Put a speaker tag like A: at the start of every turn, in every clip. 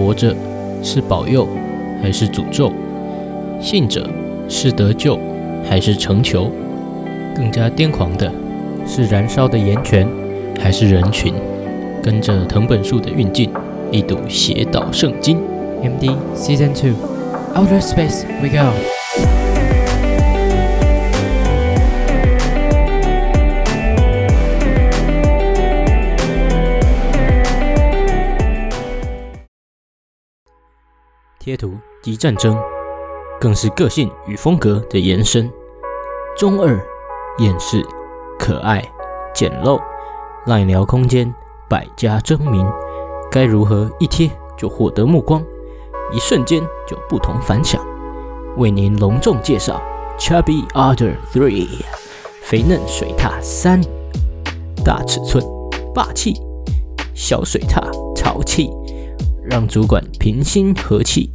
A: 活着是保佑还是诅咒？信者是得救还是成求？更加癫狂的是燃烧的岩泉还是人群？跟着藤本树的运镜，一睹邪道圣经。
B: MD Season Two Outer Space We Go。
A: 贴图及战争，更是个性与风格的延伸。中二、厌世、可爱、简陋，赖聊空间百家争鸣，该如何一贴就获得目光？一瞬间就不同凡响。为您隆重介绍 Chubby Otter Three，肥嫩水獭三，大尺寸霸气，小水獭潮气。让主管平心和气，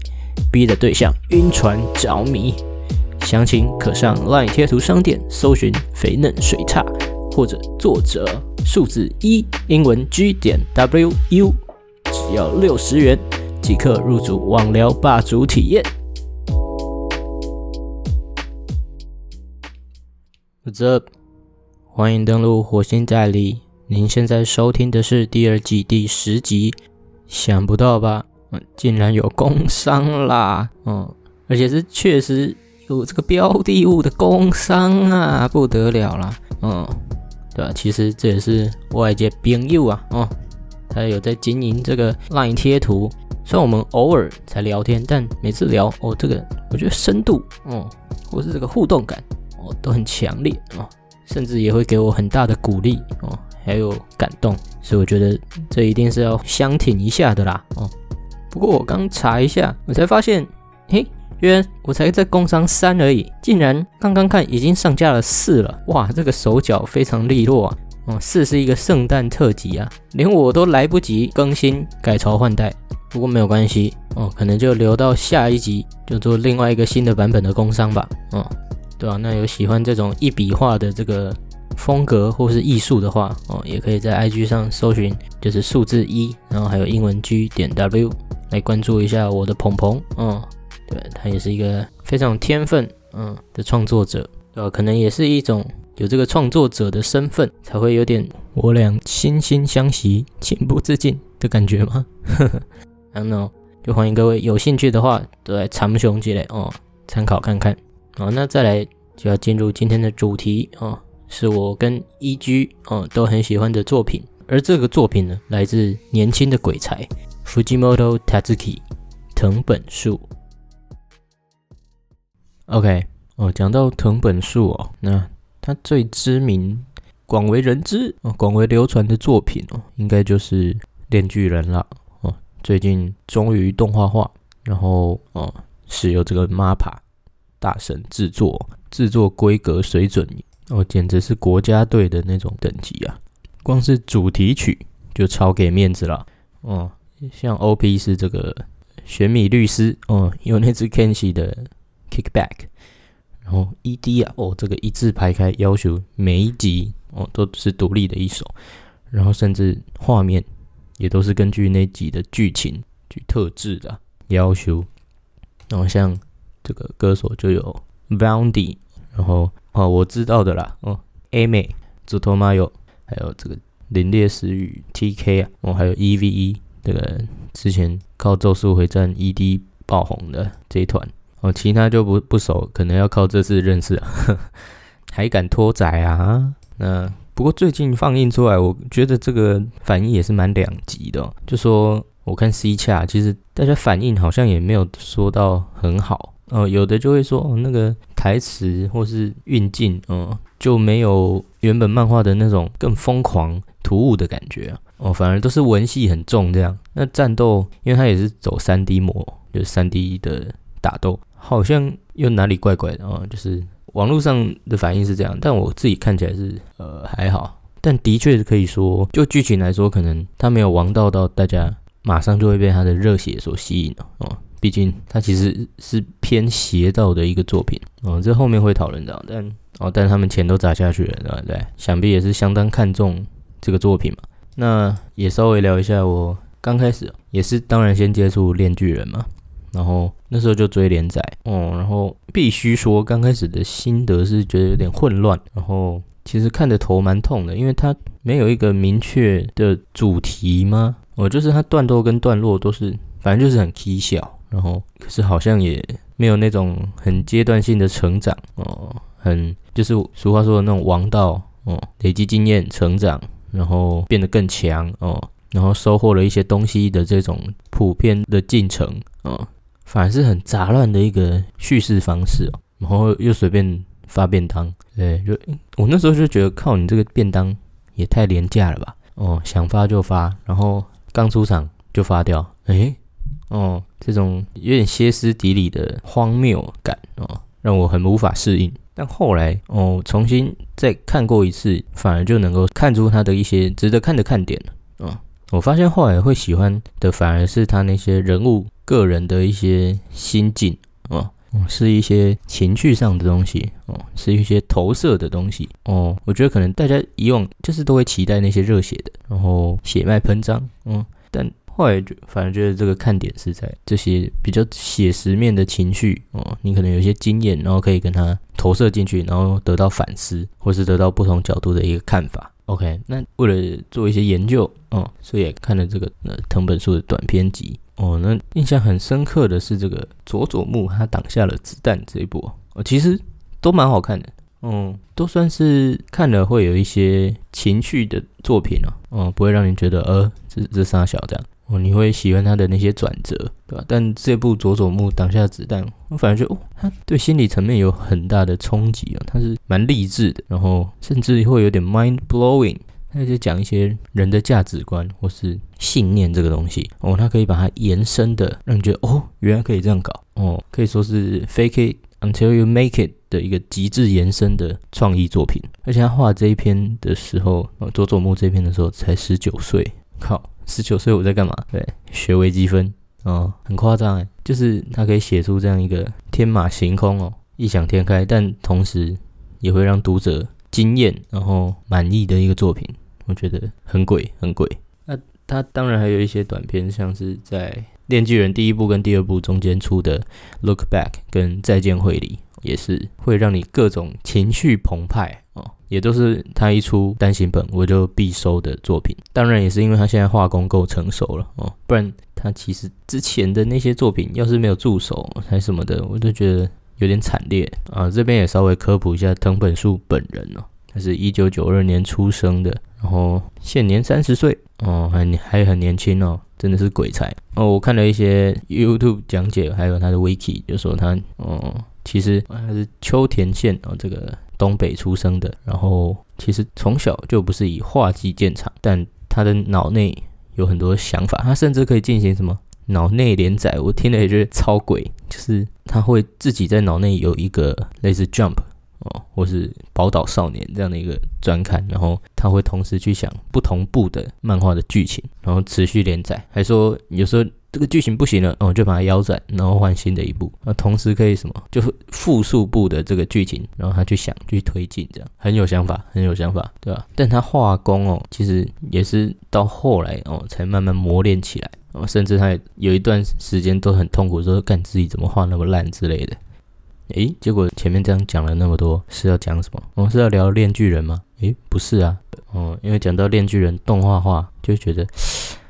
A: 逼的对象晕船着迷。详情可上 LINE 贴图商店搜寻“肥嫩水差”或者作者数字一英文 G 点 W U，只要六十元即可入主网聊霸主体验。What's up？欢迎登录火星代理。您现在收听的是第二季第十集。想不到吧？嗯，竟然有工商啦！嗯，而且是确实有这个标的物的工商啊，不得了啦！嗯，对吧？其实这也是外界朋友啊，哦，他有在经营这个 LINE 贴图。虽然我们偶尔才聊天，但每次聊哦，这个我觉得深度哦，或是这个互动感哦，都很强烈哦，甚至也会给我很大的鼓励哦。还有感动，所以我觉得这一定是要相挺一下的啦。哦，不过我刚查一下，我才发现，嘿，原来我才在工商三而已，竟然刚刚看已经上架了四了。哇，这个手脚非常利落啊。哦，四是一个圣诞特辑啊，连我都来不及更新改朝换代。不过没有关系哦，可能就留到下一集就做另外一个新的版本的工商吧。哦，对吧？那有喜欢这种一笔画的这个。风格或是艺术的话，哦，也可以在 IG 上搜寻，就是数字一，然后还有英文 G 点 W 来关注一下我的鹏鹏，嗯，对他也是一个非常天分，嗯的创作者，对吧？可能也是一种有这个创作者的身份，才会有点我俩惺惺相惜、情不自禁的感觉吗？呵 呵，I don't know，就欢迎各位有兴趣的话都来长雄积累哦，参考看看。好，那再来就要进入今天的主题哦。是我跟 E.G. 哦都很喜欢的作品，而这个作品呢，来自年轻的鬼才 Fujimoto Tatsuki 藤本树。OK，哦，讲到藤本树哦，那他最知名、广为人知、哦广为流传的作品哦，应该就是《电锯人》了哦。最近终于动画化，然后哦是由这个 MAPA 大神制作，制作规格水准。哦，简直是国家队的那种等级啊！光是主题曲就超给面子了。哦，像 OP 是这个玄米律师哦，有那只 Kenshi 的 Kickback，然后 ED 啊，哦，这个一字排开，要求每一集哦都是独立的一首，然后甚至画面也都是根据那集的剧情去特制的要求。然后像这个歌手就有 Boundy，然后。哦，我知道的啦。哦，A 美、紫托马有，还有这个凛冽时雨 TK 啊，哦，还有 EVE 这个之前靠咒术回战 ED 爆红的这一团。哦，其他就不不熟，可能要靠这次认识啊。还敢拖仔啊？那不过最近放映出来，我觉得这个反应也是蛮两极的。就说我看 C 恰，其实大家反应好像也没有说到很好。哦，有的就会说哦，那个台词或是运镜，嗯，就没有原本漫画的那种更疯狂突兀的感觉啊。哦，反而都是文戏很重这样。那战斗，因为它也是走三 D 模，就是三 D 的打斗，好像又哪里怪怪的啊。就是网络上的反应是这样，但我自己看起来是呃还好。但的确是可以说，就剧情来说，可能它没有王道到大家马上就会被它的热血所吸引了哦。毕竟它其实是偏邪道的一个作品哦，这后面会讨论到，但哦，但他们钱都砸下去了，对对？想必也是相当看重这个作品嘛。那也稍微聊一下我刚开始也是当然先接触《链锯人》嘛，然后那时候就追连载哦，然后必须说刚开始的心得是觉得有点混乱，然后其实看的头蛮痛的，因为它没有一个明确的主题吗？哦，就是它段落跟段落都是，反正就是很蹊跷，然后可是好像也没有那种很阶段性的成长哦，很就是俗话说的那种王道哦，累积经验成长，然后变得更强哦。然后收获了一些东西的这种普遍的进程啊，反而是很杂乱的一个叙事方式哦。然后又随便发便当，对，就我那时候就觉得靠你这个便当也太廉价了吧？哦，想发就发，然后刚出场就发掉，诶，哦，这种有点歇斯底里的荒谬感哦，让我很无法适应。但后来哦，重新再看过一次，反而就能够看出他的一些值得看的看点了啊。我发现后来会喜欢的反而是他那些人物个人的一些心境哦，是一些情绪上的东西哦，是一些投射的东西哦。我觉得可能大家以往就是都会期待那些热血的，然后血脉喷张，嗯，但后来就反而觉得这个看点是在这些比较写实面的情绪哦，你可能有些经验，然后可以跟他投射进去，然后得到反思，或是得到不同角度的一个看法。OK，那为了做一些研究，哦，所以也看了这个呃藤本树的短篇集，哦，那印象很深刻的是这个佐佐木他挡下了子弹这一部，哦，其实都蛮好看的，嗯，都算是看了会有一些情绪的作品哦，哦，不会让你觉得呃这这仨小这样。哦，你会喜欢他的那些转折，对吧？但这部佐佐木挡下子弹，我反而觉得哦，他对心理层面有很大的冲击啊，他是蛮励志的，然后甚至会有点 mind blowing，他就讲一些人的价值观或是信念这个东西哦，他可以把它延伸的，让你觉得哦，原来可以这样搞哦，可以说是 fake it until you make it 的一个极致延伸的创意作品。而且他画这一篇的时候，佐佐木这篇的时候才十九岁，靠！十九岁我在干嘛？对，学微积分哦，很夸张哎，就是他可以写出这样一个天马行空哦，异想天开，但同时也会让读者惊艳然后满意的一个作品，我觉得很鬼很鬼。那他当然还有一些短片，像是在《炼巨人》第一部跟第二部中间出的《Look Back》跟《再见会里》，也是会让你各种情绪澎湃。也都是他一出单行本我就必收的作品，当然也是因为他现在画工够成熟了哦，不然他其实之前的那些作品要是没有助手还什么的，我都觉得有点惨烈啊。这边也稍微科普一下藤本树本人哦，他是一九九二年出生的，然后现年三十岁哦，还还很年轻哦，真的是鬼才哦。我看了一些 YouTube 讲解，还有他的 Wiki，就说他哦，其实他是秋田县哦这个。东北出生的，然后其实从小就不是以画技见长，但他的脑内有很多想法，他甚至可以进行什么脑内连载，我听了也觉得超鬼，就是他会自己在脑内有一个类似 Jump 哦，或是宝岛少年这样的一个专刊，然后他会同时去想不同步的漫画的剧情，然后持续连载，还说有时候。这个剧情不行了，哦，就把它腰斩，然后换新的一部。那同时可以什么？就是复数部的这个剧情，然后他去想去推进，这样很有想法，很有想法，对吧？但他画工哦，其实也是到后来哦，才慢慢磨练起来哦，甚至他有一段时间都很痛苦，说干自己怎么画那么烂之类的。诶，结果前面这样讲了那么多，是要讲什么？我们是要聊《炼巨人》吗？诶，不是啊，哦，因为讲到《炼巨人》动画化，就觉得，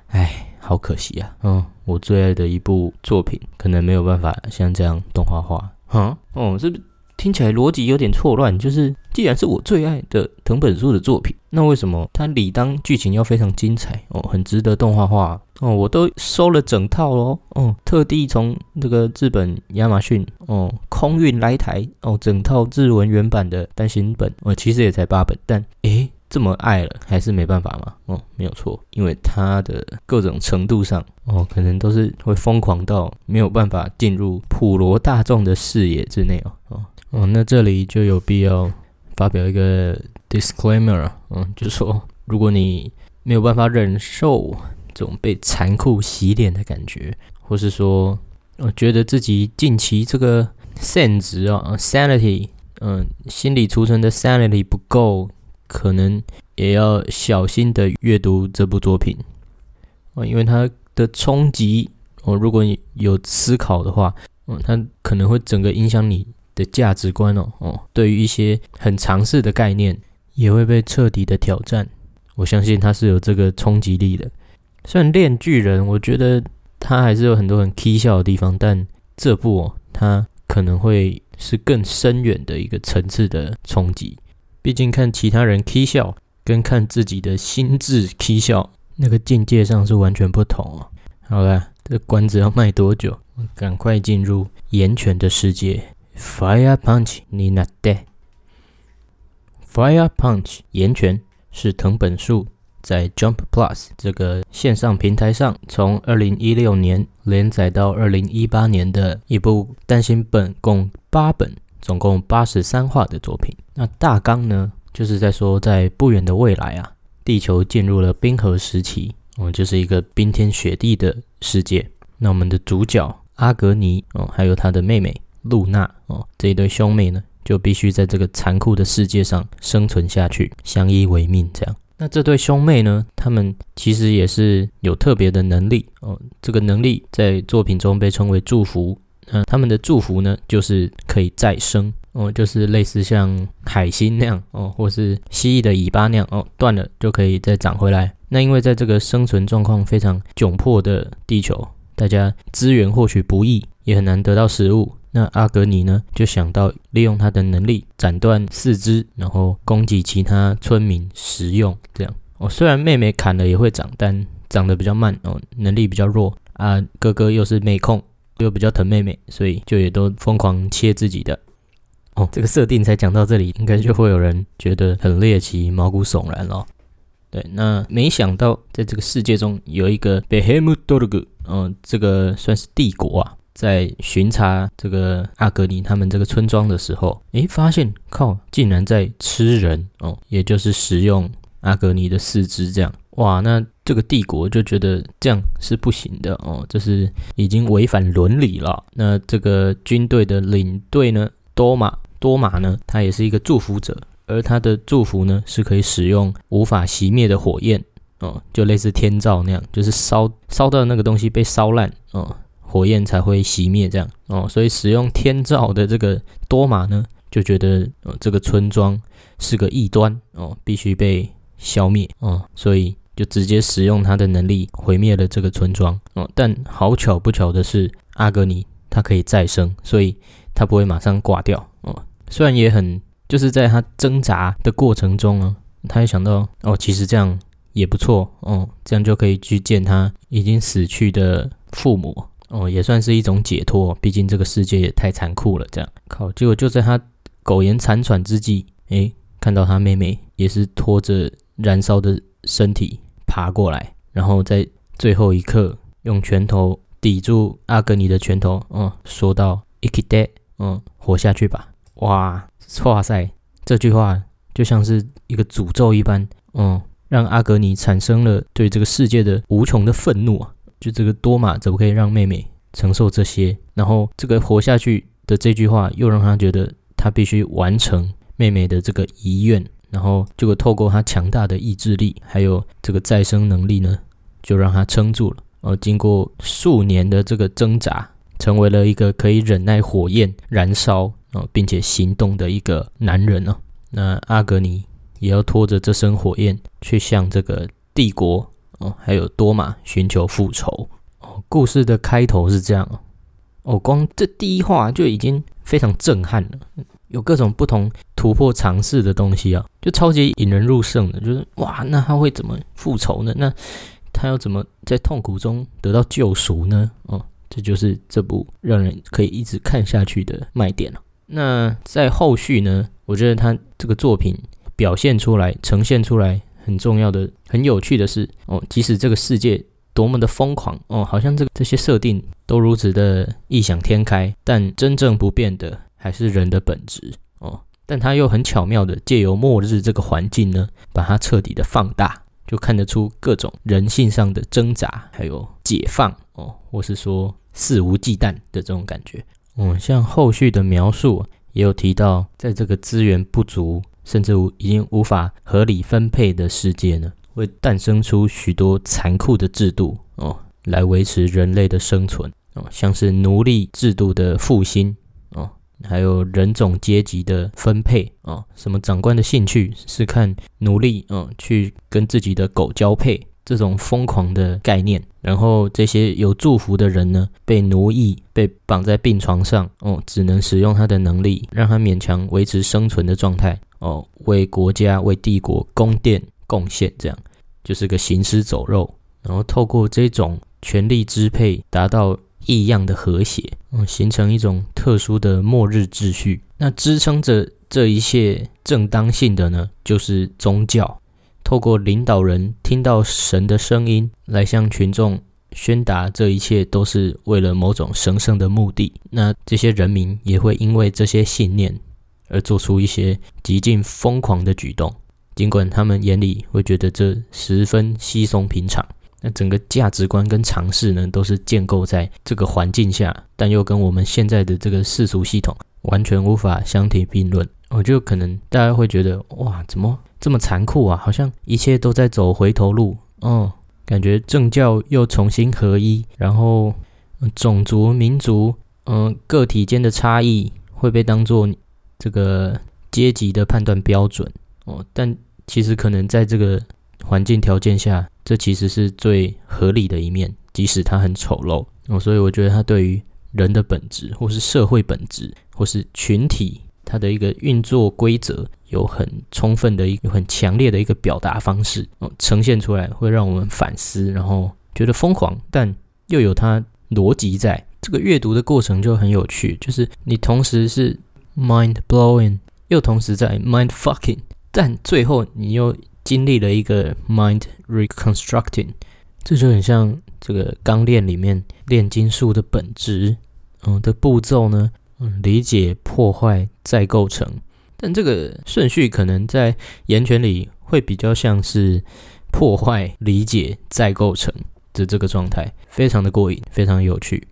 A: 唉。好可惜啊，嗯，我最爱的一部作品，可能没有办法像这样动画化，哈，哦，是不是听起来逻辑有点错乱？就是既然是我最爱的藤本树的作品，那为什么它理当剧情要非常精彩哦，很值得动画化哦？我都收了整套喽，哦，特地从这个日本亚马逊哦空运来台哦，整套日文原版的单行本，哦，其实也才八本，但诶。这么爱了，还是没办法吗？哦，没有错，因为他的各种程度上，哦，可能都是会疯狂到没有办法进入普罗大众的视野之内哦。哦，哦，那这里就有必要发表一个 disclaimer，嗯，就说如果你没有办法忍受这种被残酷洗脸的感觉，或是说，我觉得自己近期这个 sen 值啊，sanity，嗯，心理储存的 sanity 不够。可能也要小心的阅读这部作品哦，因为它的冲击哦，如果你有思考的话，嗯，它可能会整个影响你的价值观哦哦，对于一些很常识的概念也会被彻底的挑战。我相信它是有这个冲击力的。虽然《炼巨人》，我觉得它还是有很多很蹊跷的地方，但这部哦，它可能会是更深远的一个层次的冲击。毕竟看其他人蹊跷，跟看自己的心智蹊跷，那个境界上是完全不同哦。好了，这关子要卖多久？赶快进入岩泉的世界。Fire Punch，你那得。Fire Punch，岩泉是藤本树。在 Jump Plus 这个线上平台上，从二零一六年连载到二零一八年的一部单行本，共八本，总共八十三话的作品。那大纲呢，就是在说，在不远的未来啊，地球进入了冰河时期，哦，就是一个冰天雪地的世界。那我们的主角阿格尼哦，还有他的妹妹露娜哦，这一对兄妹呢，就必须在这个残酷的世界上生存下去，相依为命，这样。那这对兄妹呢？他们其实也是有特别的能力哦。这个能力在作品中被称为祝福。嗯，他们的祝福呢，就是可以再生哦，就是类似像海星那样哦，或是蜥蜴的尾巴那样哦，断了就可以再长回来。那因为在这个生存状况非常窘迫的地球，大家资源获取不易，也很难得到食物。那阿格尼呢，就想到利用他的能力斩断四肢，然后供给其他村民食用。这样哦，虽然妹妹砍了也会长，但长得比较慢哦，能力比较弱啊。哥哥又是妹控，又比较疼妹妹，所以就也都疯狂切自己的。哦，这个设定才讲到这里，应该就会有人觉得很猎奇、毛骨悚然了。对，那没想到在这个世界中有一个 Behemoth，嗯，这个算是帝国啊。在巡查这个阿格尼他们这个村庄的时候，诶，发现靠，竟然在吃人哦，也就是食用阿格尼的四肢，这样哇，那这个帝国就觉得这样是不行的哦，这是已经违反伦理了。那这个军队的领队呢，多马多马呢，他也是一个祝福者，而他的祝福呢，是可以使用无法熄灭的火焰哦，就类似天照那样，就是烧烧到那个东西被烧烂哦。火焰才会熄灭，这样哦，所以使用天照的这个多玛呢，就觉得呃这个村庄是个异端哦，必须被消灭哦，所以就直接使用他的能力毁灭了这个村庄哦。但好巧不巧的是，阿格尼他可以再生，所以他不会马上挂掉哦。虽然也很就是在他挣扎的过程中呢，他也想到哦，其实这样也不错哦，这样就可以去见他已经死去的父母。哦，也算是一种解脱，毕竟这个世界也太残酷了。这样，靠，结果就在他苟延残喘之际，诶，看到他妹妹也是拖着燃烧的身体爬过来，然后在最后一刻用拳头抵住阿格尼的拳头，嗯，说道 i k i d e 嗯，活下去吧。”哇，哇塞，这句话就像是一个诅咒一般，嗯，让阿格尼产生了对这个世界的无穷的愤怒啊。就这个多玛怎么可以让妹妹承受这些？然后这个活下去的这句话又让他觉得他必须完成妹妹的这个遗愿。然后结果透过他强大的意志力，还有这个再生能力呢，就让他撑住了。而经过数年的这个挣扎，成为了一个可以忍耐火焰燃烧啊，并且行动的一个男人呢。那阿格尼也要拖着这身火焰去向这个帝国。哦，还有多玛寻求复仇哦。故事的开头是这样哦，光这第一话就已经非常震撼了，有各种不同突破尝试的东西啊，就超级引人入胜的。就是哇，那他会怎么复仇呢？那他要怎么在痛苦中得到救赎呢？哦，这就是这部让人可以一直看下去的卖点了。那在后续呢，我觉得他这个作品表现出来、呈现出来。很重要的、很有趣的是哦，即使这个世界多么的疯狂哦，好像这个这些设定都如此的异想天开，但真正不变的还是人的本质哦。但他又很巧妙的借由末日这个环境呢，把它彻底的放大，就看得出各种人性上的挣扎，还有解放哦，或是说肆无忌惮的这种感觉。嗯，像后续的描述也有提到，在这个资源不足。甚至已经无法合理分配的世界呢，会诞生出许多残酷的制度哦，来维持人类的生存哦，像是奴隶制度的复兴哦，还有人种阶级的分配哦，什么长官的兴趣是看奴隶哦去跟自己的狗交配这种疯狂的概念，然后这些有祝福的人呢，被奴役，被绑在病床上哦，只能使用他的能力，让他勉强维持生存的状态哦，为国家为帝国供电贡献，这样就是个行尸走肉。然后透过这种权力支配，达到异样的和谐，嗯，形成一种特殊的末日秩序。那支撑着这一切正当性的呢，就是宗教。透过领导人听到神的声音，来向群众宣达这一切都是为了某种神圣的目的。那这些人民也会因为这些信念而做出一些极尽疯狂的举动，尽管他们眼里会觉得这十分稀松平常。那整个价值观跟尝试呢，都是建构在这个环境下，但又跟我们现在的这个世俗系统完全无法相提并论。我就可能大家会觉得，哇，怎么这么残酷啊？好像一切都在走回头路。哦，感觉政教又重新合一，然后种族、民族，嗯，个体间的差异会被当做这个阶级的判断标准。哦，但其实可能在这个环境条件下。这其实是最合理的一面，即使它很丑陋哦。所以我觉得它对于人的本质，或是社会本质，或是群体它的一个运作规则，有很充分的一个很强烈的一个表达方式哦，呈现出来会让我们反思，然后觉得疯狂，但又有它逻辑在。这个阅读的过程就很有趣，就是你同时是 mind blowing，又同时在 mind fucking，但最后你又。经历了一个 mind reconstructing，这就很像这个钢炼里面炼金术的本质，嗯的步骤呢，嗯，理解、破坏、再构成。但这个顺序可能在岩泉里会比较像是破坏、理解、再构成的这个状态，非常的过瘾，非常有趣。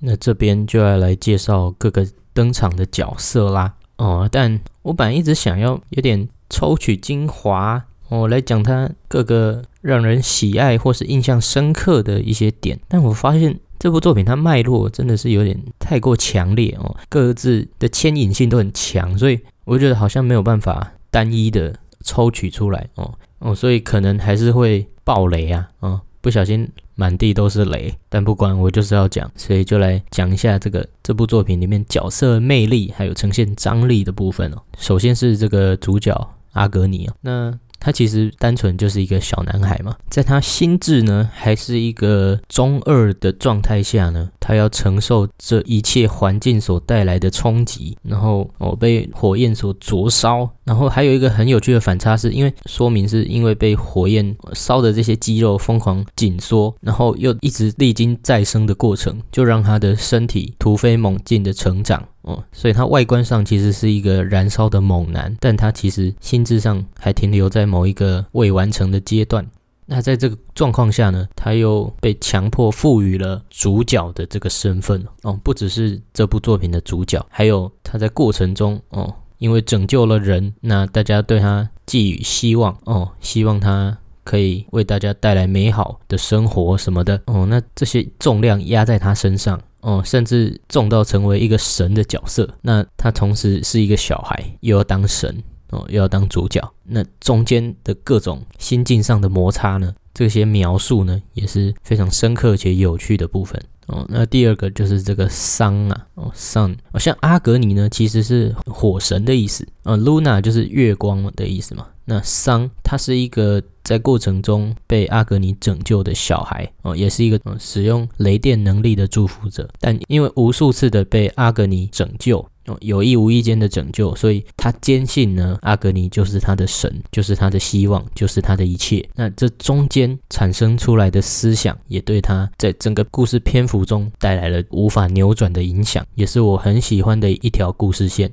A: 那这边就要来介绍各个登场的角色啦，哦，但我本来一直想要有点抽取精华。我来讲它各个让人喜爱或是印象深刻的一些点，但我发现这部作品它脉络真的是有点太过强烈哦，各自的牵引性都很强，所以我觉得好像没有办法单一的抽取出来哦哦，所以可能还是会爆雷啊啊，不小心满地都是雷，但不管我就是要讲，所以就来讲一下这个这部作品里面角色魅力还有呈现张力的部分哦。首先是这个主角阿格尼啊，那。他其实单纯就是一个小男孩嘛，在他心智呢还是一个中二的状态下呢，他要承受这一切环境所带来的冲击，然后哦被火焰所灼烧，然后还有一个很有趣的反差，是因为说明是因为被火焰烧的这些肌肉疯狂紧缩，然后又一直历经再生的过程，就让他的身体突飞猛进的成长。哦，所以他外观上其实是一个燃烧的猛男，但他其实心智上还停留在某一个未完成的阶段。那在这个状况下呢，他又被强迫赋予了主角的这个身份。哦，不只是这部作品的主角，还有他在过程中，哦，因为拯救了人，那大家对他寄予希望。哦，希望他可以为大家带来美好的生活什么的。哦，那这些重量压在他身上。哦，甚至重到成为一个神的角色。那他同时是一个小孩，又要当神哦，又要当主角。那中间的各种心境上的摩擦呢？这些描述呢，也是非常深刻且有趣的部分哦。那第二个就是这个桑啊，哦，sun，哦，像阿格尼呢，其实是火神的意思呃，luna 就是月光的意思嘛。那桑他是一个。在过程中被阿格尼拯救的小孩哦，也是一个使用雷电能力的祝福者，但因为无数次的被阿格尼拯救，有意无意间的拯救，所以他坚信呢，阿格尼就是他的神，就是他的希望，就是他的一切。那这中间产生出来的思想，也对他在整个故事篇幅中带来了无法扭转的影响，也是我很喜欢的一条故事线。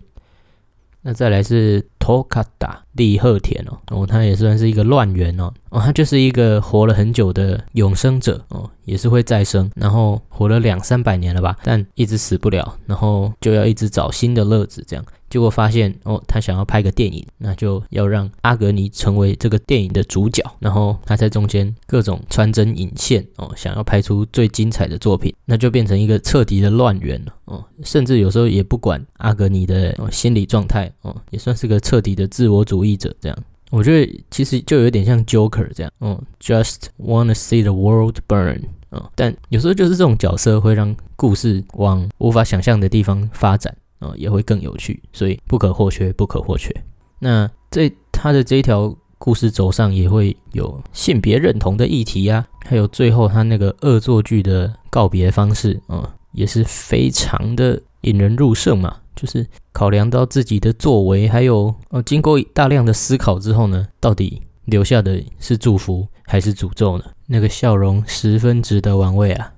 A: 那再来是。托卡达利赫田哦，哦，他也算是一个乱源哦，哦，他就是一个活了很久的永生者哦，也是会再生，然后活了两三百年了吧，但一直死不了，然后就要一直找新的乐子，这样结果发现哦，他想要拍个电影，那就要让阿格尼成为这个电影的主角，然后他在中间各种穿针引线哦，想要拍出最精彩的作品，那就变成一个彻底的乱源了哦，甚至有时候也不管阿格尼的心理状态哦，也算是个彻底的自我主义者这样。我觉得其实就有点像 Joker 这样，哦，just wanna see the world burn，哦，但有时候就是这种角色会让故事往无法想象的地方发展，哦，也会更有趣，所以不可或缺，不可或缺。那这他的这一条故事轴上也会有性别认同的议题啊，还有最后他那个恶作剧的告别方式，哦，也是非常的引人入胜嘛。就是考量到自己的作为，还有呃，经过大量的思考之后呢，到底留下的是祝福还是诅咒呢？那个笑容十分值得玩味啊。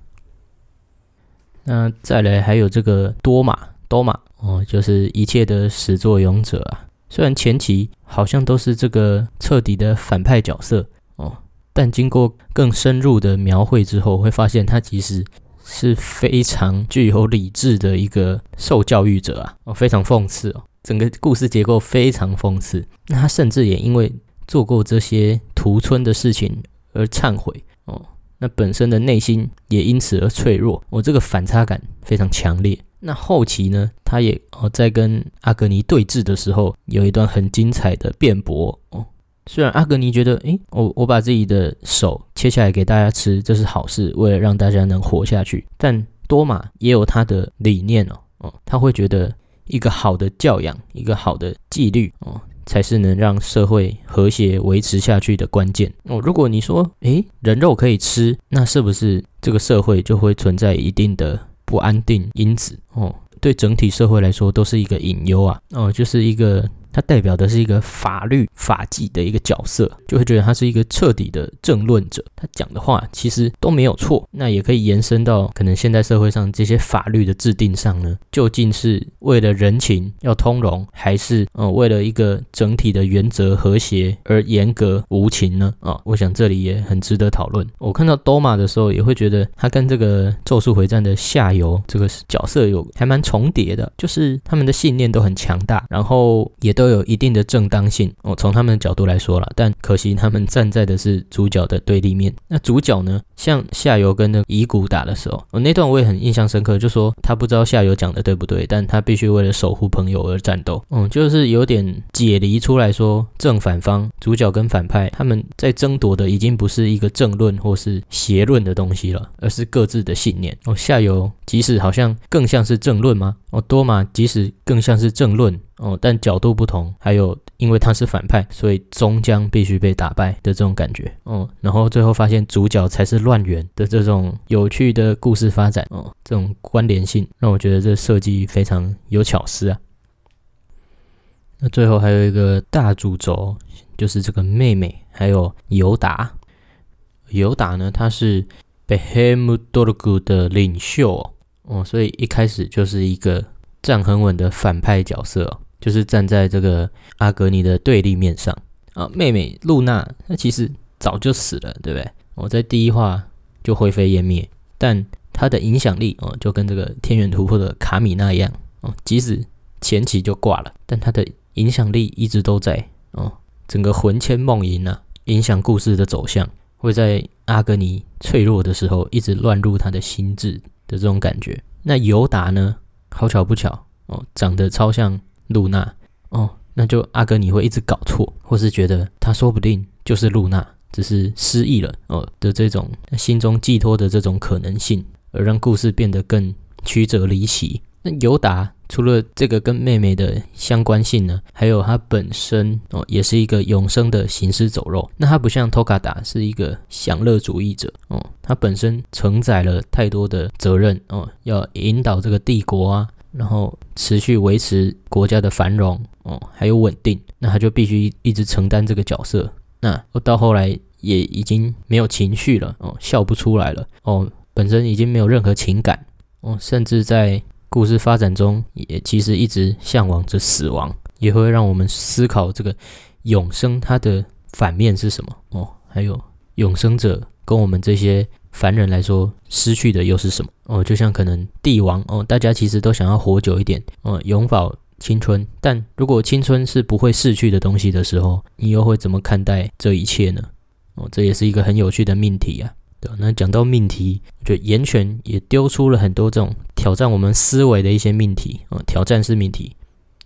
A: 那再来还有这个多玛多玛哦，就是一切的始作俑者啊。虽然前期好像都是这个彻底的反派角色哦，但经过更深入的描绘之后，会发现他其实。是非常具有理智的一个受教育者啊，哦，非常讽刺哦，整个故事结构非常讽刺。那他甚至也因为做过这些屠村的事情而忏悔哦，那本身的内心也因此而脆弱。我这个反差感非常强烈。那后期呢，他也哦在跟阿格尼对峙的时候，有一段很精彩的辩驳哦。虽然阿格尼觉得，诶，我我把自己的手切下来给大家吃，这是好事，为了让大家能活下去。但多玛也有他的理念哦，哦，他会觉得一个好的教养，一个好的纪律哦，才是能让社会和谐维持下去的关键哦。如果你说，诶，人肉可以吃，那是不是这个社会就会存在一定的不安定因子哦？对整体社会来说都是一个隐忧啊，哦，就是一个。它代表的是一个法律法纪的一个角色，就会觉得他是一个彻底的政论者。他讲的话其实都没有错，那也可以延伸到可能现代社会上这些法律的制定上呢，究竟是为了人情要通融，还是呃为了一个整体的原则和谐而严格无情呢？啊，我想这里也很值得讨论。我看到多玛的时候，也会觉得他跟这个《咒术回战》的下游这个角色有还蛮重叠的，就是他们的信念都很强大，然后也都。都有一定的正当性哦，从他们的角度来说了，但可惜他们站在的是主角的对立面。那主角呢，像夏油跟那乙骨打的时候，我那段我也很印象深刻，就说他不知道夏油讲的对不对，但他必须为了守护朋友而战斗。嗯，就是有点解离出来说，正反方主角跟反派他们在争夺的已经不是一个正论或是邪论的东西了，而是各自的信念。哦，夏油即使好像更像是正论吗？哦，多玛即使更像是正论。哦，但角度不同，还有因为他是反派，所以终将必须被打败的这种感觉。哦，然后最后发现主角才是乱源的这种有趣的故事发展。哦，这种关联性让我觉得这设计非常有巧思啊。那最后还有一个大主轴，就是这个妹妹还有尤达。尤达呢，他是贝黑姆多鲁古的领袖哦，哦所以一开始就是一个站很稳的反派角色。就是站在这个阿格尼的对立面上啊，妹妹露娜，那其实早就死了，对不对？我在第一话就灰飞烟灭，但她的影响力哦，就跟这个天元突破的卡米娜一样哦，即使前期就挂了，但她的影响力一直都在哦，整个魂牵梦萦啊，影响故事的走向，会在阿格尼脆弱的时候一直乱入他的心智的这种感觉。那尤达呢？好巧不巧哦，长得超像。露娜哦，那就阿哥你会一直搞错，或是觉得他说不定就是露娜，只是失忆了哦的这种心中寄托的这种可能性，而让故事变得更曲折离奇。那尤达除了这个跟妹妹的相关性呢，还有他本身哦也是一个永生的行尸走肉。那他不像托卡达是一个享乐主义者哦，他本身承载了太多的责任哦，要引导这个帝国啊。然后持续维持国家的繁荣哦，还有稳定，那他就必须一直承担这个角色。那到后来也已经没有情绪了哦，笑不出来了哦，本身已经没有任何情感哦，甚至在故事发展中也其实一直向往着死亡，也会让我们思考这个永生它的反面是什么哦，还有永生者跟我们这些。凡人来说，失去的又是什么？哦，就像可能帝王哦，大家其实都想要活久一点哦，永葆青春。但如果青春是不会逝去的东西的时候，你又会怎么看待这一切呢？哦，这也是一个很有趣的命题啊。对，那讲到命题，就岩泉也丢出了很多这种挑战我们思维的一些命题啊，挑战式命题，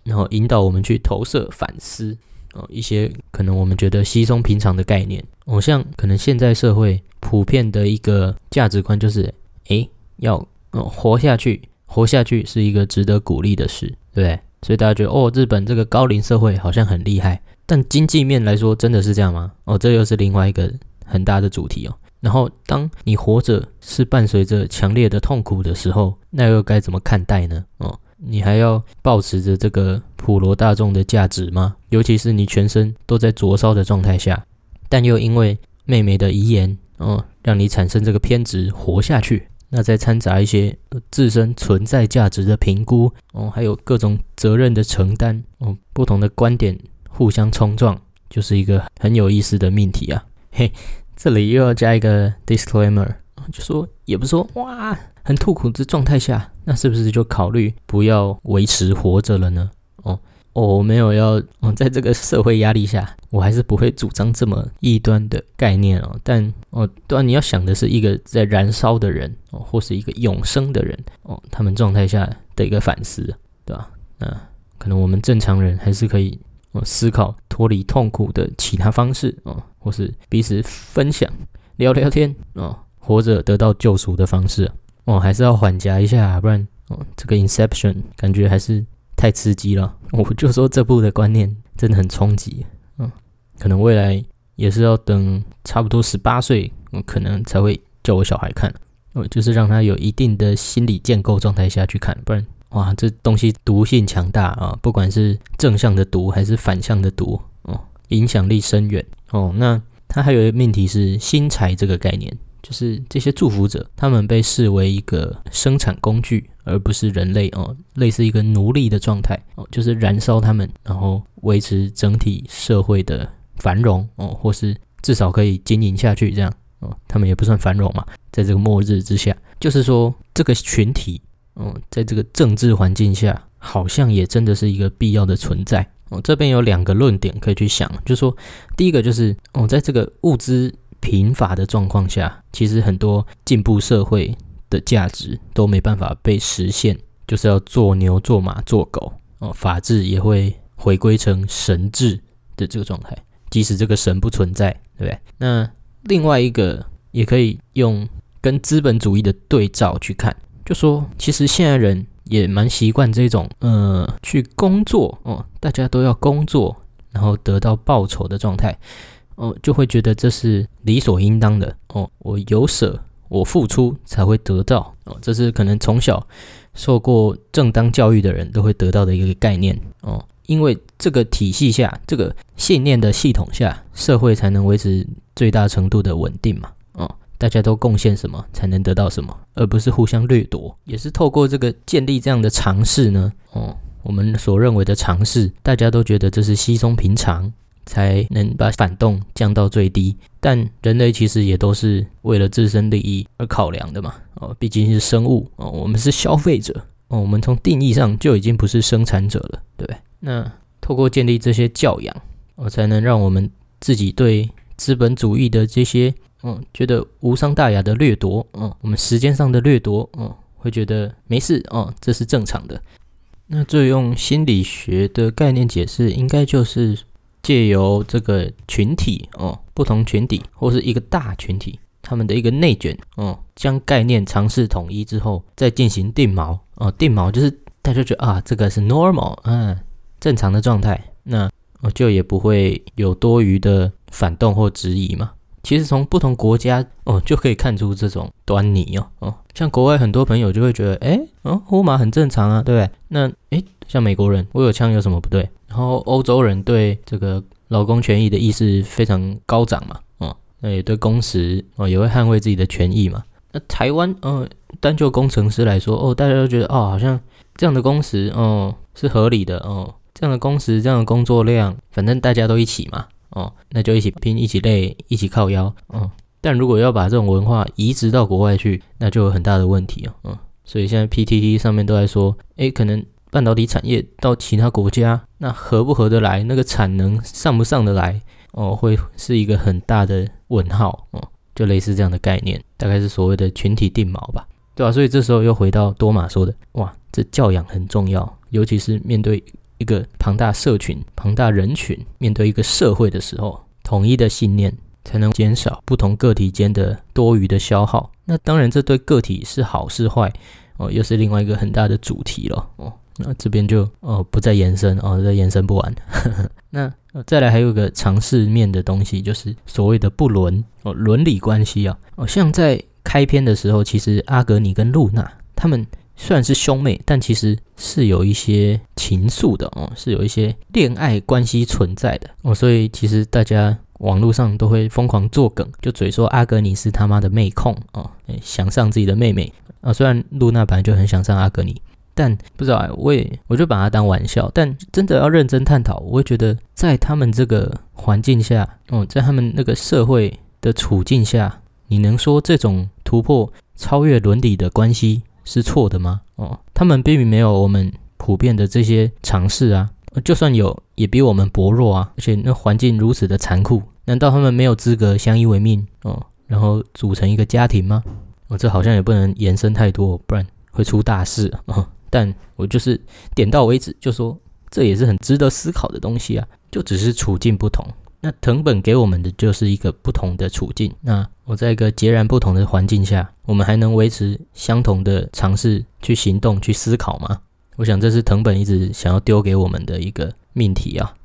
A: 然后引导我们去投射反思哦，一些可能我们觉得稀松平常的概念。哦，像可能现在社会普遍的一个价值观就是，诶，要哦活下去，活下去是一个值得鼓励的事，对不对？所以大家觉得，哦，日本这个高龄社会好像很厉害，但经济面来说，真的是这样吗？哦，这又是另外一个很大的主题哦。然后，当你活着是伴随着强烈的痛苦的时候，那又该怎么看待呢？哦，你还要保持着这个普罗大众的价值吗？尤其是你全身都在灼烧的状态下，但又因为妹妹的遗言，哦，让你产生这个偏执活下去，那再掺杂一些自身存在价值的评估，哦，还有各种责任的承担，哦，不同的观点互相冲撞，就是一个很有意思的命题啊，嘿。这里又要加一个 disclaimer，就说也不是说哇很痛苦的状态下，那是不是就考虑不要维持活着了呢？哦，我没有要哦，在这个社会压力下，我还是不会主张这么异端的概念哦。但哦，对啊，你要想的是一个在燃烧的人哦，或是一个永生的人哦，他们状态下的一个反思，对吧？那可能我们正常人还是可以。哦，思考脱离痛苦的其他方式哦，或是彼此分享、聊聊天哦，活着得到救赎的方式哦，还是要缓夹一下，不然哦，这个 Inception 感觉还是太刺激了。我就说这部的观念真的很冲击，嗯，可能未来也是要等差不多十八岁，我可能才会叫我小孩看，哦，就是让他有一定的心理建构状态下去看，不然。哇，这东西毒性强大啊！不管是正向的毒还是反向的毒哦，影响力深远哦。那它还有一个命题是新财这个概念，就是这些祝福者，他们被视为一个生产工具，而不是人类哦，类似一个奴隶的状态哦，就是燃烧他们，然后维持整体社会的繁荣哦，或是至少可以经营下去这样哦。他们也不算繁荣嘛，在这个末日之下，就是说这个群体。哦，在这个政治环境下，好像也真的是一个必要的存在。哦，这边有两个论点可以去想，就是说，第一个就是哦，在这个物资贫乏的状况下，其实很多进步社会的价值都没办法被实现，就是要做牛做马做狗哦，法治也会回归成神治的这个状态，即使这个神不存在，对不对？那另外一个也可以用跟资本主义的对照去看。就说，其实现在人也蛮习惯这种，呃，去工作哦，大家都要工作，然后得到报酬的状态，哦，就会觉得这是理所应当的哦。我有舍，我付出才会得到哦，这是可能从小受过正当教育的人都会得到的一个概念哦。因为这个体系下，这个信念的系统下，社会才能维持最大程度的稳定嘛，大家都贡献什么才能得到什么，而不是互相掠夺。也是透过这个建立这样的尝试呢，哦，我们所认为的尝试，大家都觉得这是稀松平常，才能把反动降到最低。但人类其实也都是为了自身利益而考量的嘛，哦，毕竟是生物哦，我们是消费者哦，我们从定义上就已经不是生产者了，对不对？那透过建立这些教养，我才能让我们自己对资本主义的这些。嗯，觉得无伤大雅的掠夺，嗯，我们时间上的掠夺，嗯，会觉得没事，哦，这是正常的。那这用心理学的概念解释，应该就是借由这个群体，哦，不同群体或是一个大群体，他们的一个内卷，哦，将概念尝试统一之后，再进行定锚，哦，定锚就是大家觉得啊，这个是 normal，嗯，正常的状态，那我就也不会有多余的反动或质疑嘛。其实从不同国家哦，就可以看出这种端倪哦哦，像国外很多朋友就会觉得，哎，哦，呼马很正常啊，对不对？那哎，像美国人，我有枪有什么不对？然后欧洲人对这个劳工权益的意识非常高涨嘛，哦，那也对工时哦也会捍卫自己的权益嘛。那台湾，嗯，单就工程师来说，哦，大家都觉得，哦，好像这样的工时，哦，是合理的，哦，这样的工时，这样的工作量，反正大家都一起嘛。哦，那就一起拼，一起累，一起靠腰。嗯，但如果要把这种文化移植到国外去，那就有很大的问题哦。嗯，所以现在 PTT 上面都在说，诶，可能半导体产业到其他国家，那合不合得来？那个产能上不上得来？哦，会是一个很大的问号哦，就类似这样的概念，大概是所谓的群体定锚吧，对吧？所以这时候又回到多玛说的，哇，这教养很重要，尤其是面对一个庞大社群、庞大人群，面对一个社会的时候，统一的信念才能减少不同个体间的多余的消耗。那当然，这对个体是好是坏哦，又是另外一个很大的主题了哦。那这边就哦不再延伸哦，再延伸不完。那再来还有一个尝试面的东西，就是所谓的不伦哦伦理关系啊哦，像在开篇的时候，其实阿格尼跟露娜他们虽然是兄妹，但其实是有一些情愫的哦，是有一些恋爱关系存在的哦，所以其实大家网络上都会疯狂作梗，就嘴说阿格尼是他妈的妹控哦，想上自己的妹妹啊，虽然露娜本来就很想上阿格尼。但不知道，我也我就把它当玩笑。但真的要认真探讨，我会觉得在他们这个环境下，哦，在他们那个社会的处境下，你能说这种突破超越伦理的关系是错的吗？哦，他们并没有我们普遍的这些尝试啊，就算有，也比我们薄弱啊。而且那环境如此的残酷，难道他们没有资格相依为命哦，然后组成一个家庭吗？哦，这好像也不能延伸太多，不然会出大事啊。但我就是点到为止，就说这也是很值得思考的东西啊，就只是处境不同。那藤本给我们的就是一个不同的处境。那我在一个截然不同的环境下，我们还能维持相同的尝试去行动、去思考吗？我想这是藤本一直想要丢给我们的一个命题啊。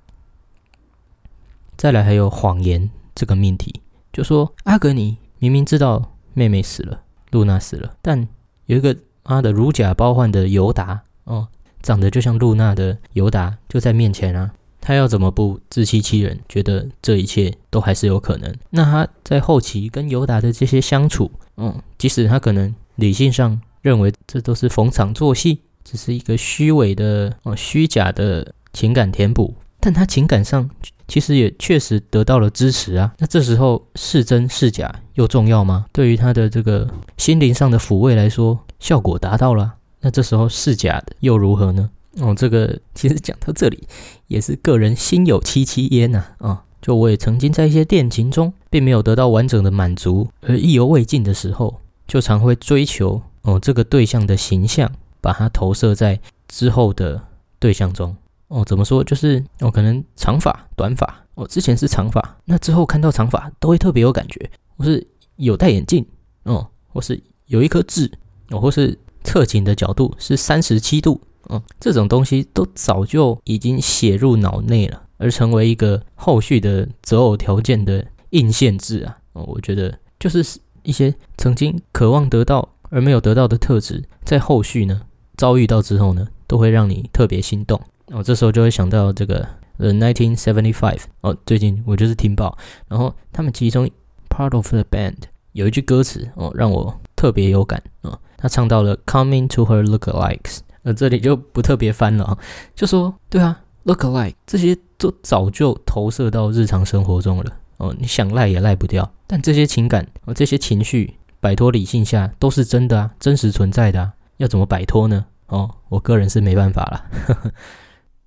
A: 再来还有谎言这个命题，就说阿格尼明明知道妹妹死了，露娜死了，但有一个。妈的，如假包换的尤达哦，长得就像露娜的尤达就在面前啊，他要怎么不自欺欺人，觉得这一切都还是有可能？那他在后期跟尤达的这些相处，嗯，即使他可能理性上认为这都是逢场作戏，只是一个虚伪的哦虚假的情感填补，但他情感上其实也确实得到了支持啊。那这时候是真是假又重要吗？对于他的这个心灵上的抚慰来说？效果达到了，那这时候是假的又如何呢？哦，这个其实讲到这里也是个人心有戚戚焉呐啊！就我也曾经在一些恋情中，并没有得到完整的满足而意犹未尽的时候，就常会追求哦这个对象的形象，把它投射在之后的对象中。哦，怎么说？就是哦，可能长发、短发，哦，之前是长发，那之后看到长发都会特别有感觉。我是有戴眼镜，哦，或是有一颗痣。哦，或是侧颈的角度是三十七度，嗯，这种东西都早就已经写入脑内了，而成为一个后续的择偶条件的硬限制啊。我觉得就是一些曾经渴望得到而没有得到的特质，在后续呢遭遇到之后呢，都会让你特别心动。哦，这时候就会想到这个 The 1975。哦，最近我就是听报，然后他们其中 Part of the band 有一句歌词哦，让我特别有感啊。他唱到了 "Coming to her lookalikes"，呃，这里就不特别翻了啊，就说对啊，lookalike 这些都早就投射到日常生活中了哦，你想赖也赖不掉。但这些情感哦，这些情绪摆脱理性下都是真的啊，真实存在的啊，要怎么摆脱呢？哦，我个人是没办法了。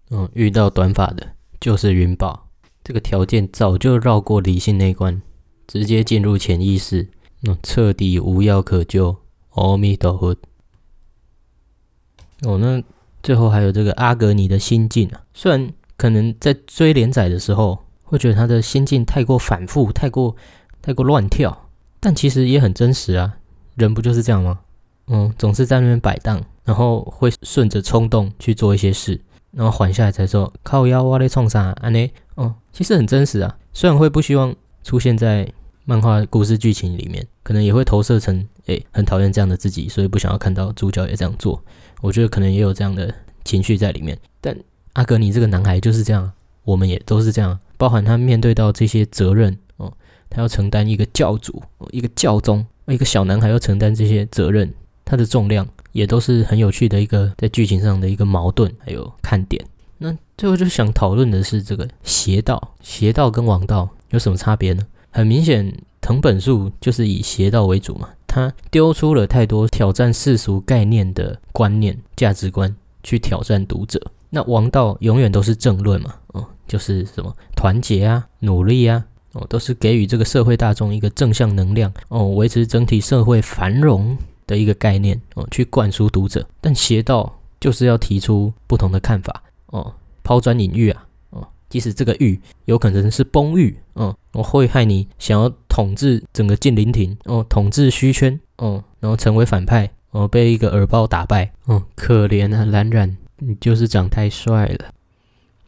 A: 嗯，遇到短发的就是云宝，这个条件早就绕过理性那关，直接进入潜意识，那彻底无药可救。阿弥陀佛。哦，那最后还有这个阿格尼的心境啊，虽然可能在追连载的时候会觉得他的心境太过反复、太过太过乱跳，但其实也很真实啊。人不就是这样吗？嗯，总是在那边摆荡，然后会顺着冲动去做一些事，然后缓下来才说靠腰挖的冲啥安呢？哦，其实很真实啊。虽然会不希望出现在漫画故事剧情里面，可能也会投射成。诶，很讨厌这样的自己，所以不想要看到主角也这样做。我觉得可能也有这样的情绪在里面。但阿格尼这个男孩就是这样，我们也都是这样。包含他面对到这些责任哦，他要承担一个教主、一个教宗，一个小男孩要承担这些责任，他的重量也都是很有趣的一个在剧情上的一个矛盾还有看点。那最后就想讨论的是这个邪道，邪道跟王道有什么差别呢？很明显，藤本树就是以邪道为主嘛。他丢出了太多挑战世俗概念的观念、价值观去挑战读者。那王道永远都是正论嘛，哦，就是什么团结啊、努力啊，哦，都是给予这个社会大众一个正向能量，哦，维持整体社会繁荣的一个概念，哦，去灌输读者。但邪道就是要提出不同的看法，哦，抛砖引玉啊，即使这个玉有可能是崩玉，嗯，我会害你想要统治整个禁灵亭，哦，统治虚圈，哦，然后成为反派，哦，被一个耳包打败，嗯，可怜啊，蓝染。你就是长太帅了。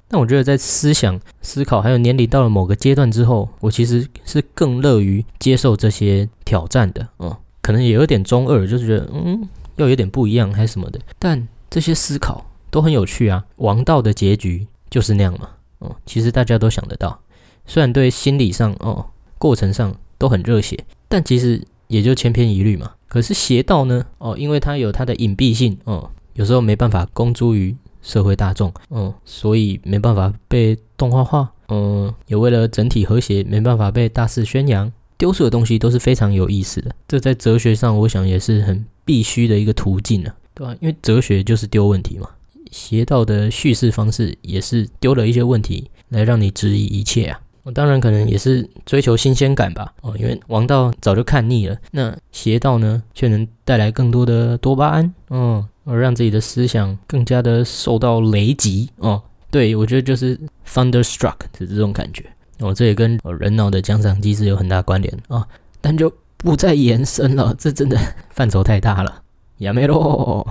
A: 但我觉得在思想、思考还有年龄到了某个阶段之后，我其实是更乐于接受这些挑战的。哦，可能也有点中二，就是觉得嗯，要有点不一样还是什么的。但这些思考都很有趣啊。王道的结局就是那样嘛。哦，其实大家都想得到。虽然对心理上哦，过程上都很热血，但其实也就千篇一律嘛。可是邪道呢？哦，因为它有它的隐蔽性哦。有时候没办法公诸于社会大众，嗯，所以没办法被动画化，嗯，也为了整体和谐，没办法被大肆宣扬。丢失的东西都是非常有意思的，这在哲学上，我想也是很必须的一个途径了，对吧？因为哲学就是丢问题嘛，邪道的叙事方式也是丢了一些问题来让你质疑一切啊。我当然可能也是追求新鲜感吧，哦，因为王道早就看腻了，那邪道呢，却能带来更多的多巴胺，嗯。而让自己的思想更加的受到雷击哦，对我觉得就是 thunderstruck 的这种感觉哦，这也跟人脑的奖赏机制有很大关联啊，但就不再延伸了，这真的范畴太大了，亚没喽。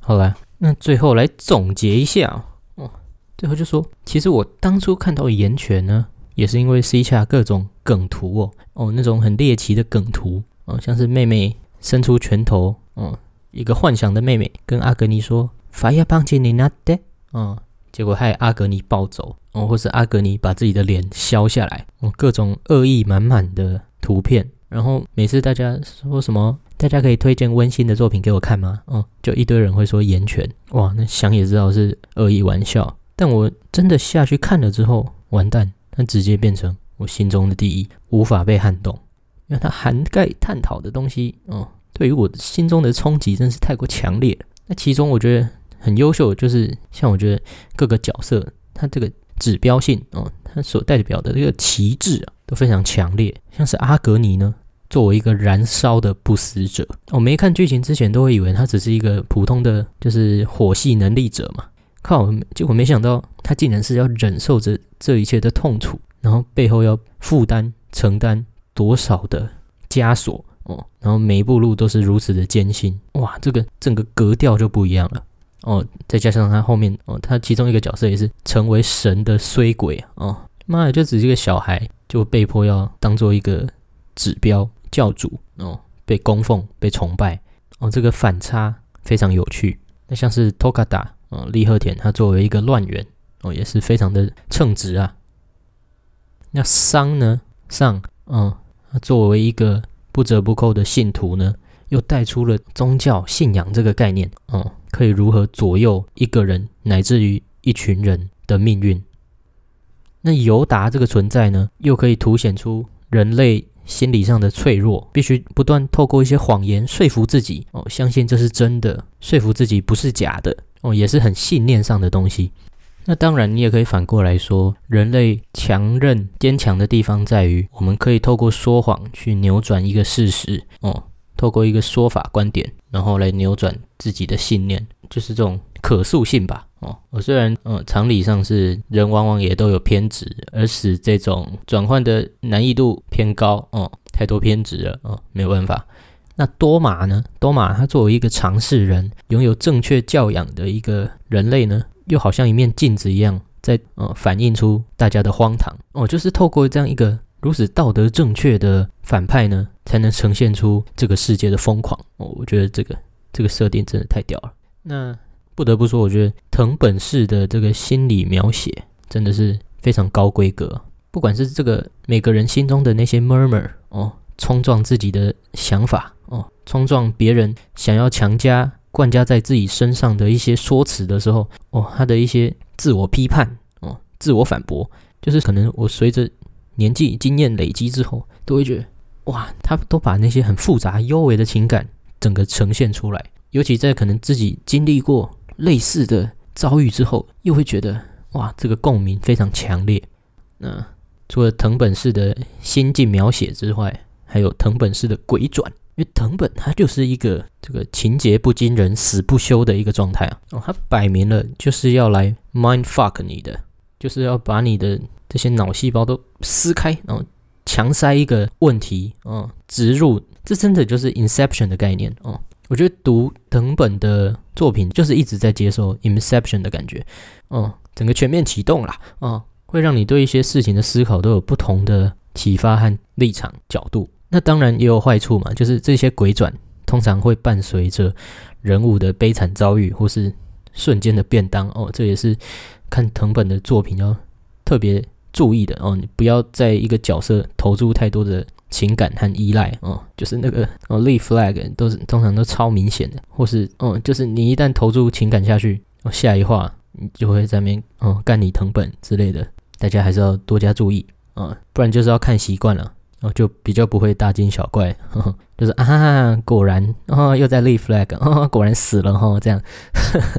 A: 好了，那最后来总结一下哦，最后就说，其实我当初看到岩泉呢，也是因为 C 下各种梗图哦，哦那种很猎奇的梗图哦，像是妹妹伸出拳头，嗯。一个幻想的妹妹跟阿格尼说：“Fire punch in the day。”嗯，结果害阿格尼暴走哦，或是阿格尼把自己的脸削下来哦，各种恶意满满的图片。然后每次大家说什么，大家可以推荐温馨的作品给我看吗？哦，就一堆人会说《岩泉》哇，那想也知道是恶意玩笑。但我真的下去看了之后，完蛋，它直接变成我心中的第一，无法被撼动，因为它涵盖探讨的东西哦。对于我心中的冲击真是太过强烈。那其中我觉得很优秀，就是像我觉得各个角色，他这个指标性哦，他所代表的这个旗帜啊，都非常强烈。像是阿格尼呢，作为一个燃烧的不死者，我没看剧情之前都会以为他只是一个普通的，就是火系能力者嘛。靠，结果没想到他竟然是要忍受着这一切的痛楚，然后背后要负担承担多少的枷锁。哦，然后每一步路都是如此的艰辛，哇，这个整个格调就不一样了。哦，再加上他后面哦，他其中一个角色也是成为神的衰鬼啊，哦，妈的，就只是一个小孩，就被迫要当做一个指标教主哦，被供奉、被崇拜哦，这个反差非常有趣。那像是托卡达哦，利赫田他作为一个乱源哦，也是非常的称职啊。那桑呢，上，嗯，他作为一个。不折不扣的信徒呢，又带出了宗教信仰这个概念，哦，可以如何左右一个人乃至于一群人的命运？那尤达这个存在呢，又可以凸显出人类心理上的脆弱，必须不断透过一些谎言说服自己，哦，相信这是真的，说服自己不是假的，哦，也是很信念上的东西。那当然，你也可以反过来说，人类强韧坚强的地方在于，我们可以透过说谎去扭转一个事实，哦，透过一个说法观点，然后来扭转自己的信念，就是这种可塑性吧，哦，我虽然，嗯，常理上是人往往也都有偏执，而使这种转换的难易度偏高，哦，太多偏执了，哦，没有办法。那多玛呢？多玛他作为一个尝试人，拥有正确教养的一个人类呢？又好像一面镜子一样，在呃反映出大家的荒唐哦，就是透过这样一个如此道德正确的反派呢，才能呈现出这个世界的疯狂哦。我觉得这个这个设定真的太屌了。那不得不说，我觉得藤本氏的这个心理描写真的是非常高规格。不管是这个每个人心中的那些 murmur 哦，冲撞自己的想法哦，冲撞别人想要强加。灌加在自己身上的一些说辞的时候，哦，他的一些自我批判，哦，自我反驳，就是可能我随着年纪经验累积之后，都会觉得，哇，他都把那些很复杂、幽微的情感整个呈现出来。尤其在可能自己经历过类似的遭遇之后，又会觉得哇，这个共鸣非常强烈。那除了藤本式的心境描写之外，还有藤本式的鬼转，因为藤本他就是一个这个情节不惊人死不休的一个状态啊，哦，他摆明了就是要来 mind fuck 你的，就是要把你的这些脑细胞都撕开，然后强塞一个问题，哦，植入，这真的就是 inception 的概念哦。我觉得读藤本的作品就是一直在接受 inception 的感觉，哦，整个全面启动啦，哦，会让你对一些事情的思考都有不同的启发和立场角度。那当然也有坏处嘛，就是这些鬼转通常会伴随着人物的悲惨遭遇或是瞬间的便当哦，这也是看藤本的作品要特别注意的哦，你不要在一个角色投注太多的情感和依赖哦，就是那个哦立 flag 都是通常都超明显的，或是哦，就是你一旦投注情感下去，哦下一话你就会在面哦干你藤本之类的，大家还是要多加注意啊，不然就是要看习惯了。哦，就比较不会大惊小怪，呵呵就是啊，果然哦，又在立 flag，哦，果然死了哈，这样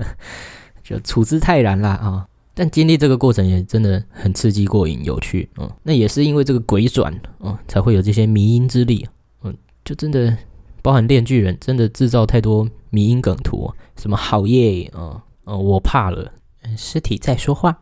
A: 就处之泰然啦啊。但经历这个过程也真的很刺激过瘾、有趣哦。那也是因为这个鬼转哦，才会有这些迷因之力。嗯，就真的包含炼巨人，真的制造太多迷因梗图，什么好耶啊，哦，我怕了，尸体在说话，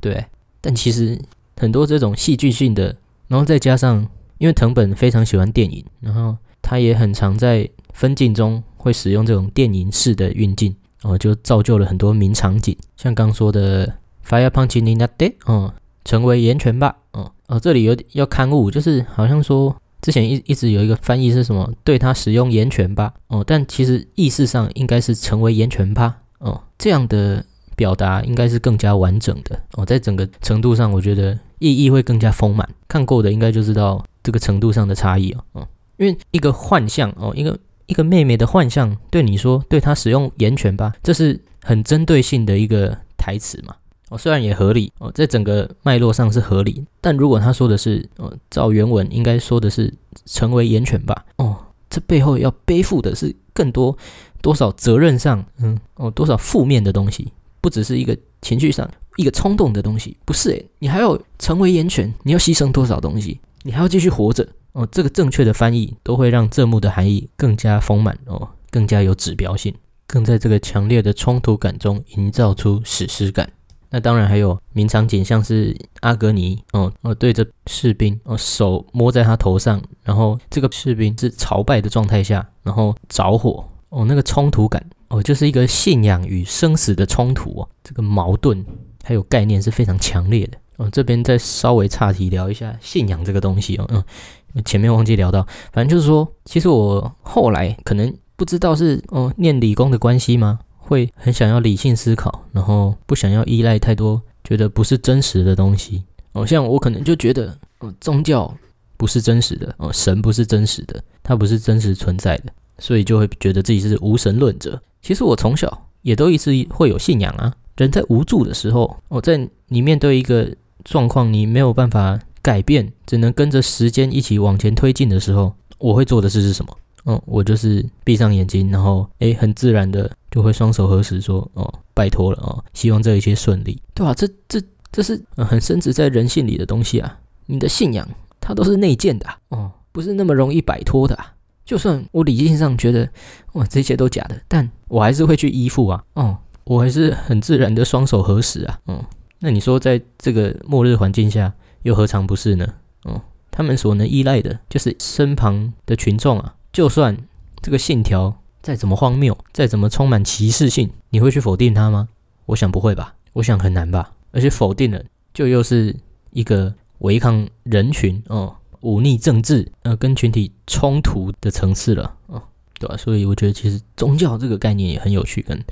A: 对。但其实很多这种戏剧性的，然后再加上。因为藤本非常喜欢电影，然后他也很常在分镜中会使用这种电影式的运镜，哦，就造就了很多名场景，像刚说的 Fire Punch in the Day，哦，成为岩泉吧，哦，哦，这里有要刊物，就是好像说之前一一直有一个翻译是什么，对他使用岩泉吧，哦，但其实意思上应该是成为岩泉吧，哦，这样的表达应该是更加完整的，哦，在整个程度上，我觉得意义会更加丰满，看过的应该就知道。这个程度上的差异哦，哦，因为一个幻象哦，一个一个妹妹的幻象，对你说，对她使用言权吧，这是很针对性的一个台词嘛，哦，虽然也合理哦，在整个脉络上是合理，但如果他说的是，哦，照原文应该说的是成为严犬吧，哦，这背后要背负的是更多多少责任上，嗯，哦，多少负面的东西，不只是一个情绪上一个冲动的东西，不是诶，你还要成为严犬，你要牺牲多少东西？你还要继续活着哦，这个正确的翻译都会让这幕的含义更加丰满哦，更加有指标性，更在这个强烈的冲突感中营造出史诗感。那当然还有名场景，像是阿格尼哦哦对着士兵哦手摸在他头上，然后这个士兵是朝拜的状态下，然后着火哦，那个冲突感哦，就是一个信仰与生死的冲突哦，这个矛盾还有概念是非常强烈的。哦，这边再稍微岔题聊一下信仰这个东西哦，嗯，前面忘记聊到，反正就是说，其实我后来可能不知道是哦念理工的关系吗？会很想要理性思考，然后不想要依赖太多觉得不是真实的东西。哦，像我可能就觉得，哦，宗教不是真实的，哦，神不是真实的，它不是真实存在的，所以就会觉得自己是无神论者。其实我从小也都一直会有信仰啊，人在无助的时候，我在你面对一个。状况你没有办法改变，只能跟着时间一起往前推进的时候，我会做的事是什么？嗯，我就是闭上眼睛，然后诶，很自然的就会双手合十说：“哦，拜托了哦，希望这一切顺利，对吧？”这这这是很深植在人性里的东西啊！你的信仰它都是内建的啊哦，不是那么容易摆脱的。啊就算我理性上觉得哇，这些都假的，但我还是会去依附啊。哦，我还是很自然的双手合十啊。嗯。那你说，在这个末日环境下，又何尝不是呢？哦，他们所能依赖的就是身旁的群众啊。就算这个信条再怎么荒谬，再怎么充满歧视性，你会去否定它吗？我想不会吧。我想很难吧。而且否定了，就又是一个违抗人群哦，忤逆政治，呃，跟群体冲突的层次了哦，对吧？所以我觉得其实宗教这个概念也很有趣，跟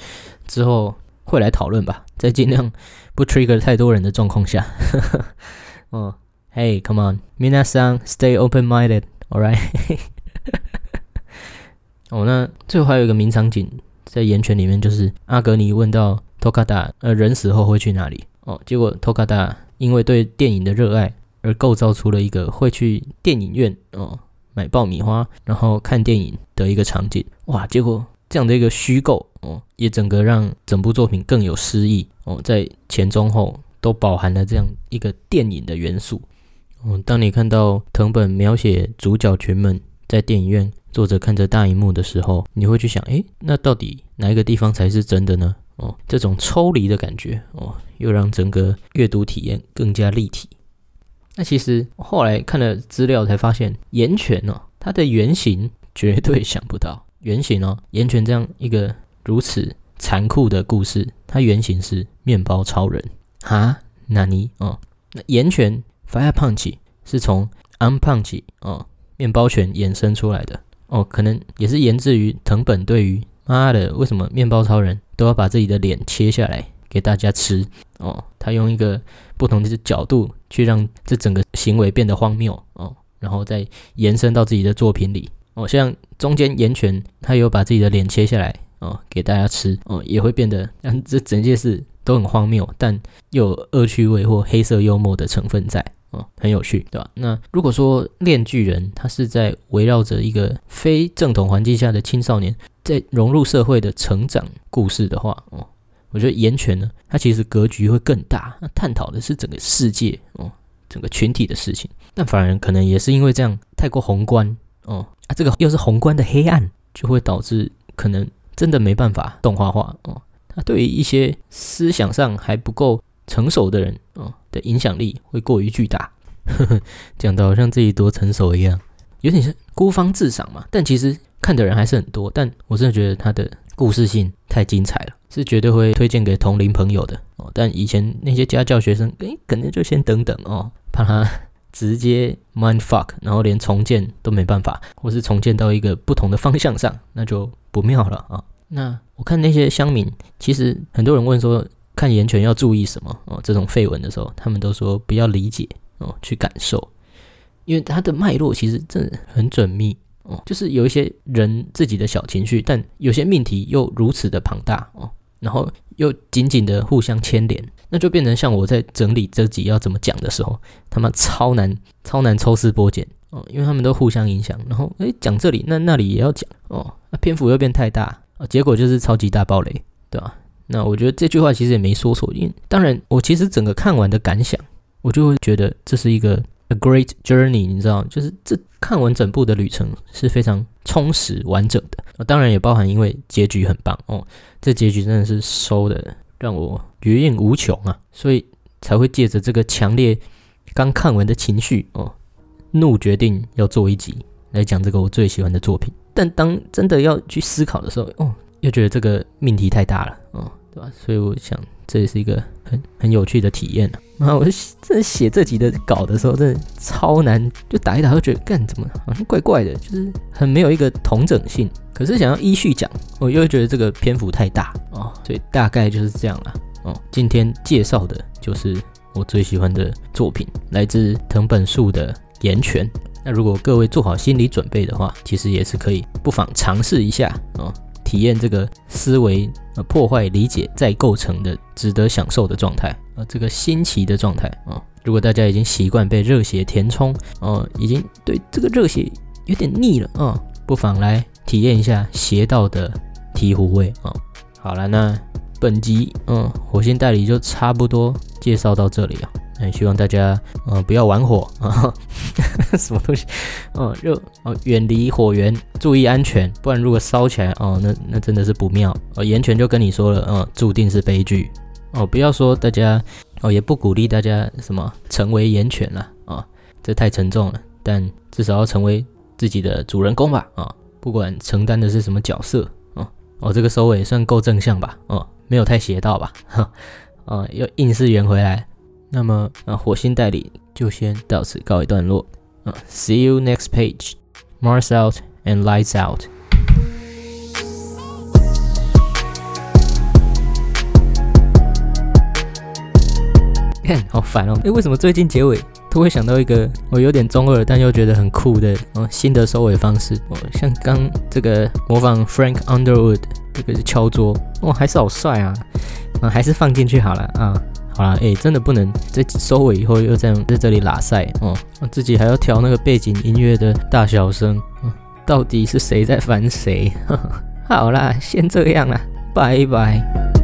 A: 之后。会来讨论吧，在尽量不 trigger 太多人的状况下。哦，Hey，come on，Minasan，stay open-minded，all right。哦，那最后还有一个名场景在岩泉里面，就是阿格尼问到 Tokada，呃，人死后会去哪里？哦，结果 Tokada 因为对电影的热爱而构造出了一个会去电影院哦买爆米花，然后看电影的一个场景。哇，结果这样的一个虚构哦，也整个让整部作品更有诗意哦，在前中后都饱含了这样一个电影的元素。哦，当你看到藤本描写主角群们在电影院作者看着大荧幕的时候，你会去想，诶，那到底哪一个地方才是真的呢？哦，这种抽离的感觉，哦，又让整个阅读体验更加立体。那其实后来看了资料才发现，岩泉哦，它的原型绝对想不到，原型哦，岩泉这样一个如此残酷的故事，它原型是面包超人哈，纳尼哦，那岩泉。Fire Punch 是从 Un Punch 哦，面包拳衍生出来的哦，可能也是源自于藤本对于妈的为什么面包超人都要把自己的脸切下来给大家吃？哦，他用一个不同的角度去让这整个行为变得荒谬。哦，然后再延伸到自己的作品里。哦，像中间岩泉他有把自己的脸切下来哦给大家吃。哦，也会变得让这整件事都很荒谬，但又有恶趣味或黑色幽默的成分在。哦，很有趣，对吧？那如果说《炼巨人》他是在围绕着一个非正统环境下的青少年在融入社会的成长故事的话，哦，我觉得《岩泉》呢，它其实格局会更大，那探讨的是整个世界哦，整个群体的事情。但反而可能也是因为这样太过宏观哦，啊，这个又是宏观的黑暗，就会导致可能真的没办法动画化哦。它对于一些思想上还不够。成熟的人哦的影响力会过于巨大，讲的好像自己多成熟一样，有点像孤芳自赏嘛。但其实看的人还是很多，但我真的觉得他的故事性太精彩了，是绝对会推荐给同龄朋友的哦。但以前那些家教学生，诶，可能就先等等哦，怕他 直接 mind fuck，然后连重建都没办法，或是重建到一个不同的方向上，那就不妙了啊。那我看那些乡民，其实很多人问说。看岩泉要注意什么哦？这种绯闻的时候，他们都说不要理解哦，去感受，因为它的脉络其实真的很缜密哦。就是有一些人自己的小情绪，但有些命题又如此的庞大哦，然后又紧紧的互相牵连，那就变成像我在整理这集要怎么讲的时候，他妈超难超难抽丝剥茧哦，因为他们都互相影响。然后诶，讲这里那那里也要讲哦，那篇幅又变太大啊，结果就是超级大暴雷，对吧？那我觉得这句话其实也没说错，因为当然我其实整个看完的感想，我就会觉得这是一个 a great journey，你知道，就是这看完整部的旅程是非常充实完整的。当然也包含因为结局很棒哦，这结局真的是收的让我余韵无穷啊，所以才会借着这个强烈刚看完的情绪哦，怒决定要做一集来讲这个我最喜欢的作品。但当真的要去思考的时候，哦，又觉得这个命题太大了，哦。对吧？所以我想这也是一个很很有趣的体验呢。啊，我这写这集的稿的时候，真的超难，就打一打都觉得干怎么好像怪怪的，就是很没有一个同整性。可是想要依序讲，我又觉得这个篇幅太大哦，所以大概就是这样了。哦，今天介绍的就是我最喜欢的作品，来自藤本树的《岩泉》。那如果各位做好心理准备的话，其实也是可以不妨尝试一下哦。体验这个思维呃破坏理解再构成的值得享受的状态啊，这个新奇的状态啊，如果大家已经习惯被热血填充哦，已经对这个热血有点腻了啊，不妨来体验一下邪道的醍醐味啊。好了，那本集嗯火星代理就差不多介绍到这里啊。哎，希望大家呃不要玩火 啊，什么东西？哦，就哦远离火源，注意安全，不然如果烧起来哦，那那真的是不妙哦。岩泉就跟你说了，嗯，注定是悲剧哦。不要说大家哦，也不鼓励大家什么成为岩泉了啊，这太沉重了。但至少要成为自己的主人公吧啊，不管承担的是什么角色哦。哦，这个收尾算够正向吧？哦，没有太邪道吧？哈，哦，又硬是圆回来。那么，啊，火星代理就先到此告一段落。啊，See you next page. Mars out and lights out. 看，好烦哦！哎，为什么最近结尾都会想到一个我有点中二但又觉得很酷的哦新的收尾方式？哦，像刚这个模仿 Frank Underwood 这个是敲桌，哇，还是好帅啊！啊，还是放进去好了啊。好啦，哎，真的不能在收尾以后又这样在这里拉塞哦，自己还要调那个背景音乐的大小声，到底是谁在烦谁？好啦，先这样啦，拜拜。